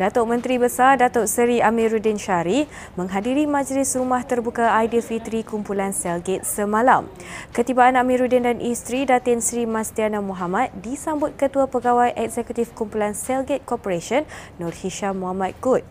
Datuk Menteri Besar Datuk Seri Amiruddin Syari menghadiri Majlis Rumah Terbuka Aidilfitri Kumpulan Selgate semalam. Ketibaan Amiruddin dan isteri Datin Sri Mastiana Muhammad disambut Ketua Pegawai Eksekutif Kumpulan Selgate Corporation Nur Hisham Muhammad Kut.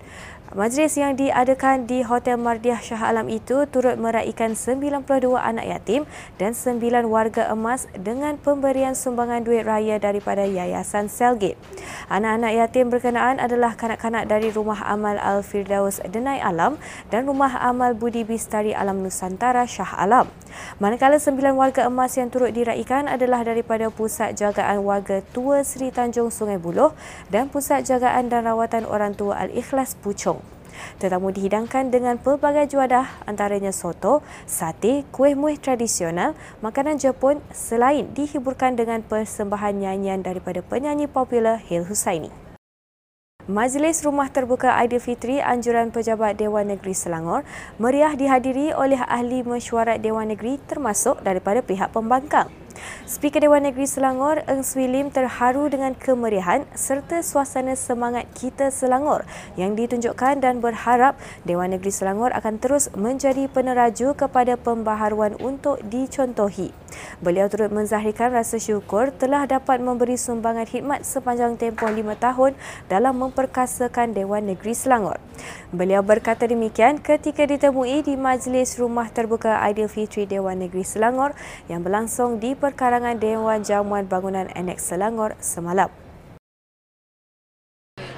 Majlis yang diadakan di Hotel Mardiah Shah Alam itu turut meraihkan 92 anak yatim dan 9 warga emas dengan pemberian sumbangan duit raya daripada Yayasan Selgate. Anak-anak yatim berkenaan adalah kanak-kanak dari Rumah Amal Al-Firdaus Denai Alam dan Rumah Amal Budi Bistari Alam Nusantara Shah Alam. Manakala 9 warga emas yang turut diraihkan adalah daripada Pusat Jagaan Warga Tua Seri Tanjung Sungai Buloh dan Pusat Jagaan dan Rawatan Orang Tua Al-Ikhlas Puchong. Tetamu dihidangkan dengan pelbagai juadah antaranya soto, sate, kuih muih tradisional, makanan Jepun selain dihiburkan dengan persembahan nyanyian daripada penyanyi popular Hil Husaini. Majlis Rumah Terbuka Aidilfitri Anjuran Pejabat Dewan Negeri Selangor meriah dihadiri oleh ahli mesyuarat Dewan Negeri termasuk daripada pihak pembangkang. Speaker Dewan Negeri Selangor, Eng Swee Lim terharu dengan kemeriahan serta suasana semangat kita Selangor yang ditunjukkan dan berharap Dewan Negeri Selangor akan terus menjadi peneraju kepada pembaharuan untuk dicontohi. Beliau turut menzahirkan rasa syukur telah dapat memberi sumbangan khidmat sepanjang tempoh lima tahun dalam memperkasakan Dewan Negeri Selangor. Beliau berkata demikian ketika ditemui di Majlis Rumah Terbuka Aidilfitri Dewan Negeri Selangor yang berlangsung di perkarangan Dewan Jamuan Bangunan Annex Selangor semalam.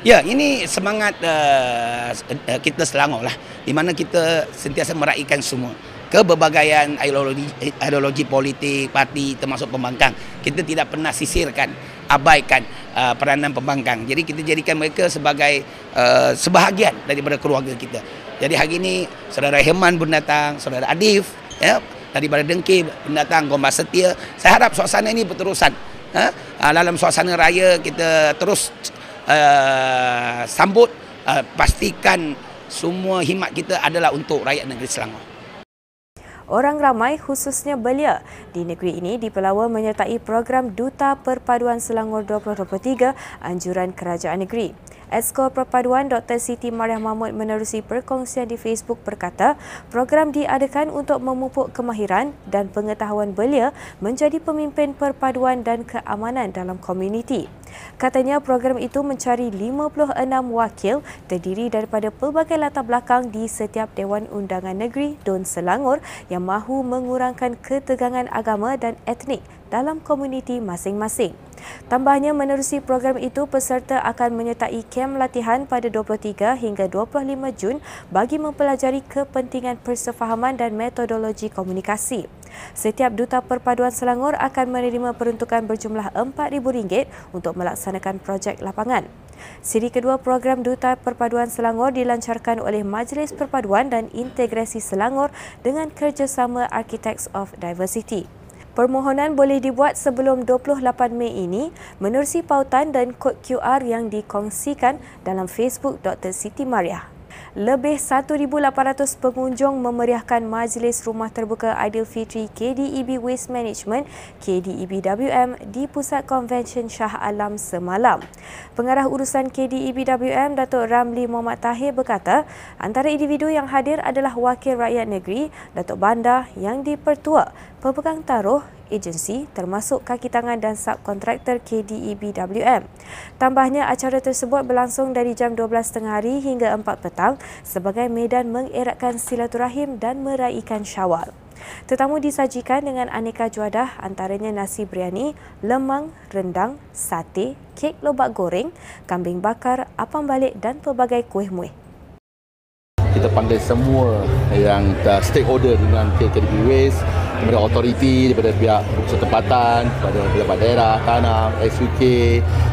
Ya, ini semangat uh, kita Selangor lah. Di mana kita sentiasa meraihkan semua keberbagaian ideologi, ideologi politik, parti termasuk pembangkang. Kita tidak pernah sisirkan, abaikan uh, peranan pembangkang. Jadi kita jadikan mereka sebagai uh, sebahagian daripada keluarga kita. Jadi hari ini saudara Heman pun datang, saudara Adif, ya, daripada Dengki pendatang Gombas Setia. Saya harap suasana ini berterusan. Ha? Dalam suasana raya kita terus uh, sambut, uh, pastikan semua himat kita adalah untuk rakyat negeri Selangor. Orang ramai khususnya belia di negeri ini dipelawa menyertai program Duta Perpaduan Selangor 2023 anjuran kerajaan negeri. Esko Perpaduan Dr. Siti Mariah Mahmud menerusi perkongsian di Facebook berkata, program diadakan untuk memupuk kemahiran dan pengetahuan belia menjadi pemimpin perpaduan dan keamanan dalam komuniti. Katanya program itu mencari 56 wakil terdiri daripada pelbagai latar belakang di setiap Dewan Undangan Negeri Don Selangor yang mahu mengurangkan ketegangan agama dan etnik dalam komuniti masing-masing. Tambahnya menerusi program itu peserta akan menyertai kem latihan pada 23 hingga 25 Jun bagi mempelajari kepentingan persefahaman dan metodologi komunikasi. Setiap Duta Perpaduan Selangor akan menerima peruntukan berjumlah RM4,000 untuk melaksanakan projek lapangan. Siri kedua program Duta Perpaduan Selangor dilancarkan oleh Majlis Perpaduan dan Integrasi Selangor dengan kerjasama Architects of Diversity. Permohonan boleh dibuat sebelum 28 Mei ini menerusi pautan dan kod QR yang dikongsikan dalam Facebook Dr. Siti Maria. Lebih 1,800 pengunjung memeriahkan Majlis Rumah Terbuka Aidilfitri KDEB Waste Management KDEBWM di Pusat Konvensyen Shah Alam semalam. Pengarah urusan KDEBWM Datuk Ramli Muhammad Tahir berkata, antara individu yang hadir adalah Wakil Rakyat Negeri Datuk Bandar yang dipertua pepegang taruh agensi termasuk kaki tangan dan subkontraktor KDEBWM. Tambahnya acara tersebut berlangsung dari jam 12.30 hari hingga 4 petang sebagai medan mengeratkan silaturahim dan meraihkan syawal. Tetamu disajikan dengan aneka juadah antaranya nasi biryani, lemang, rendang, sate, kek lobak goreng, kambing bakar, apam balik dan pelbagai kuih muih kita panggil semua yang stakeholder dengan KKDB Waste daripada autoriti, daripada pihak setempatan, daripada pejabat daerah, tanah, SUK,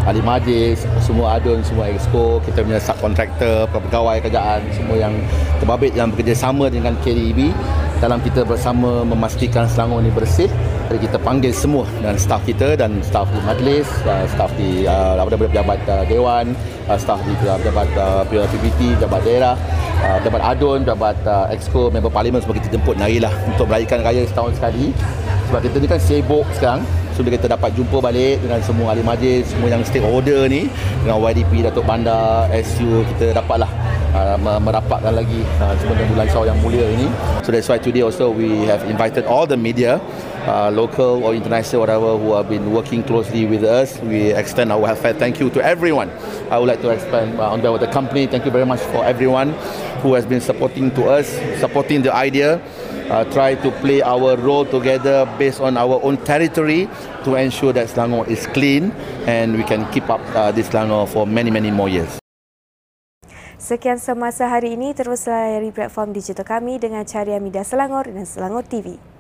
ahli majlis, semua adun, semua exco, kita punya subkontraktor, pegawai kerajaan, semua yang terbabit yang bekerjasama dengan KDB dalam kita bersama memastikan Selangor ini bersih jadi kita panggil semua dan staf kita dan staf di majlis, uh, staf di uh, pejabat uh, dewan, uh, staf di uh, pejabat uh, PBT, pejabat daerah, uh, pejabat adun, pejabat uh, exco, member parlimen semua kita jemput. Nari lah untuk meraihkan raya setahun sekali. Sebab kita ni kan sibuk sekarang, So bila kita dapat jumpa balik dengan semua ahli majlis, semua yang stakeholder ni dengan YDP Datuk Bandar, SU kita dapatlah uh, merapatkan lagi uh, sebenarnya bulan Syawal yang mulia ini. So that's why today also we have invited all the media uh, local or international, whatever, who have been working closely with us. We extend our welfare thank you to everyone. I would like to expand uh, on behalf of the company. Thank you very much for everyone who has been supporting to us, supporting the idea. Uh, try to play our role together based on our own territory to ensure that Selangor is clean and we can keep up uh, this Selangor for many many more years. Sekian semasa hari ini terus layari platform digital kami dengan carian media Selangor dan Selangor TV.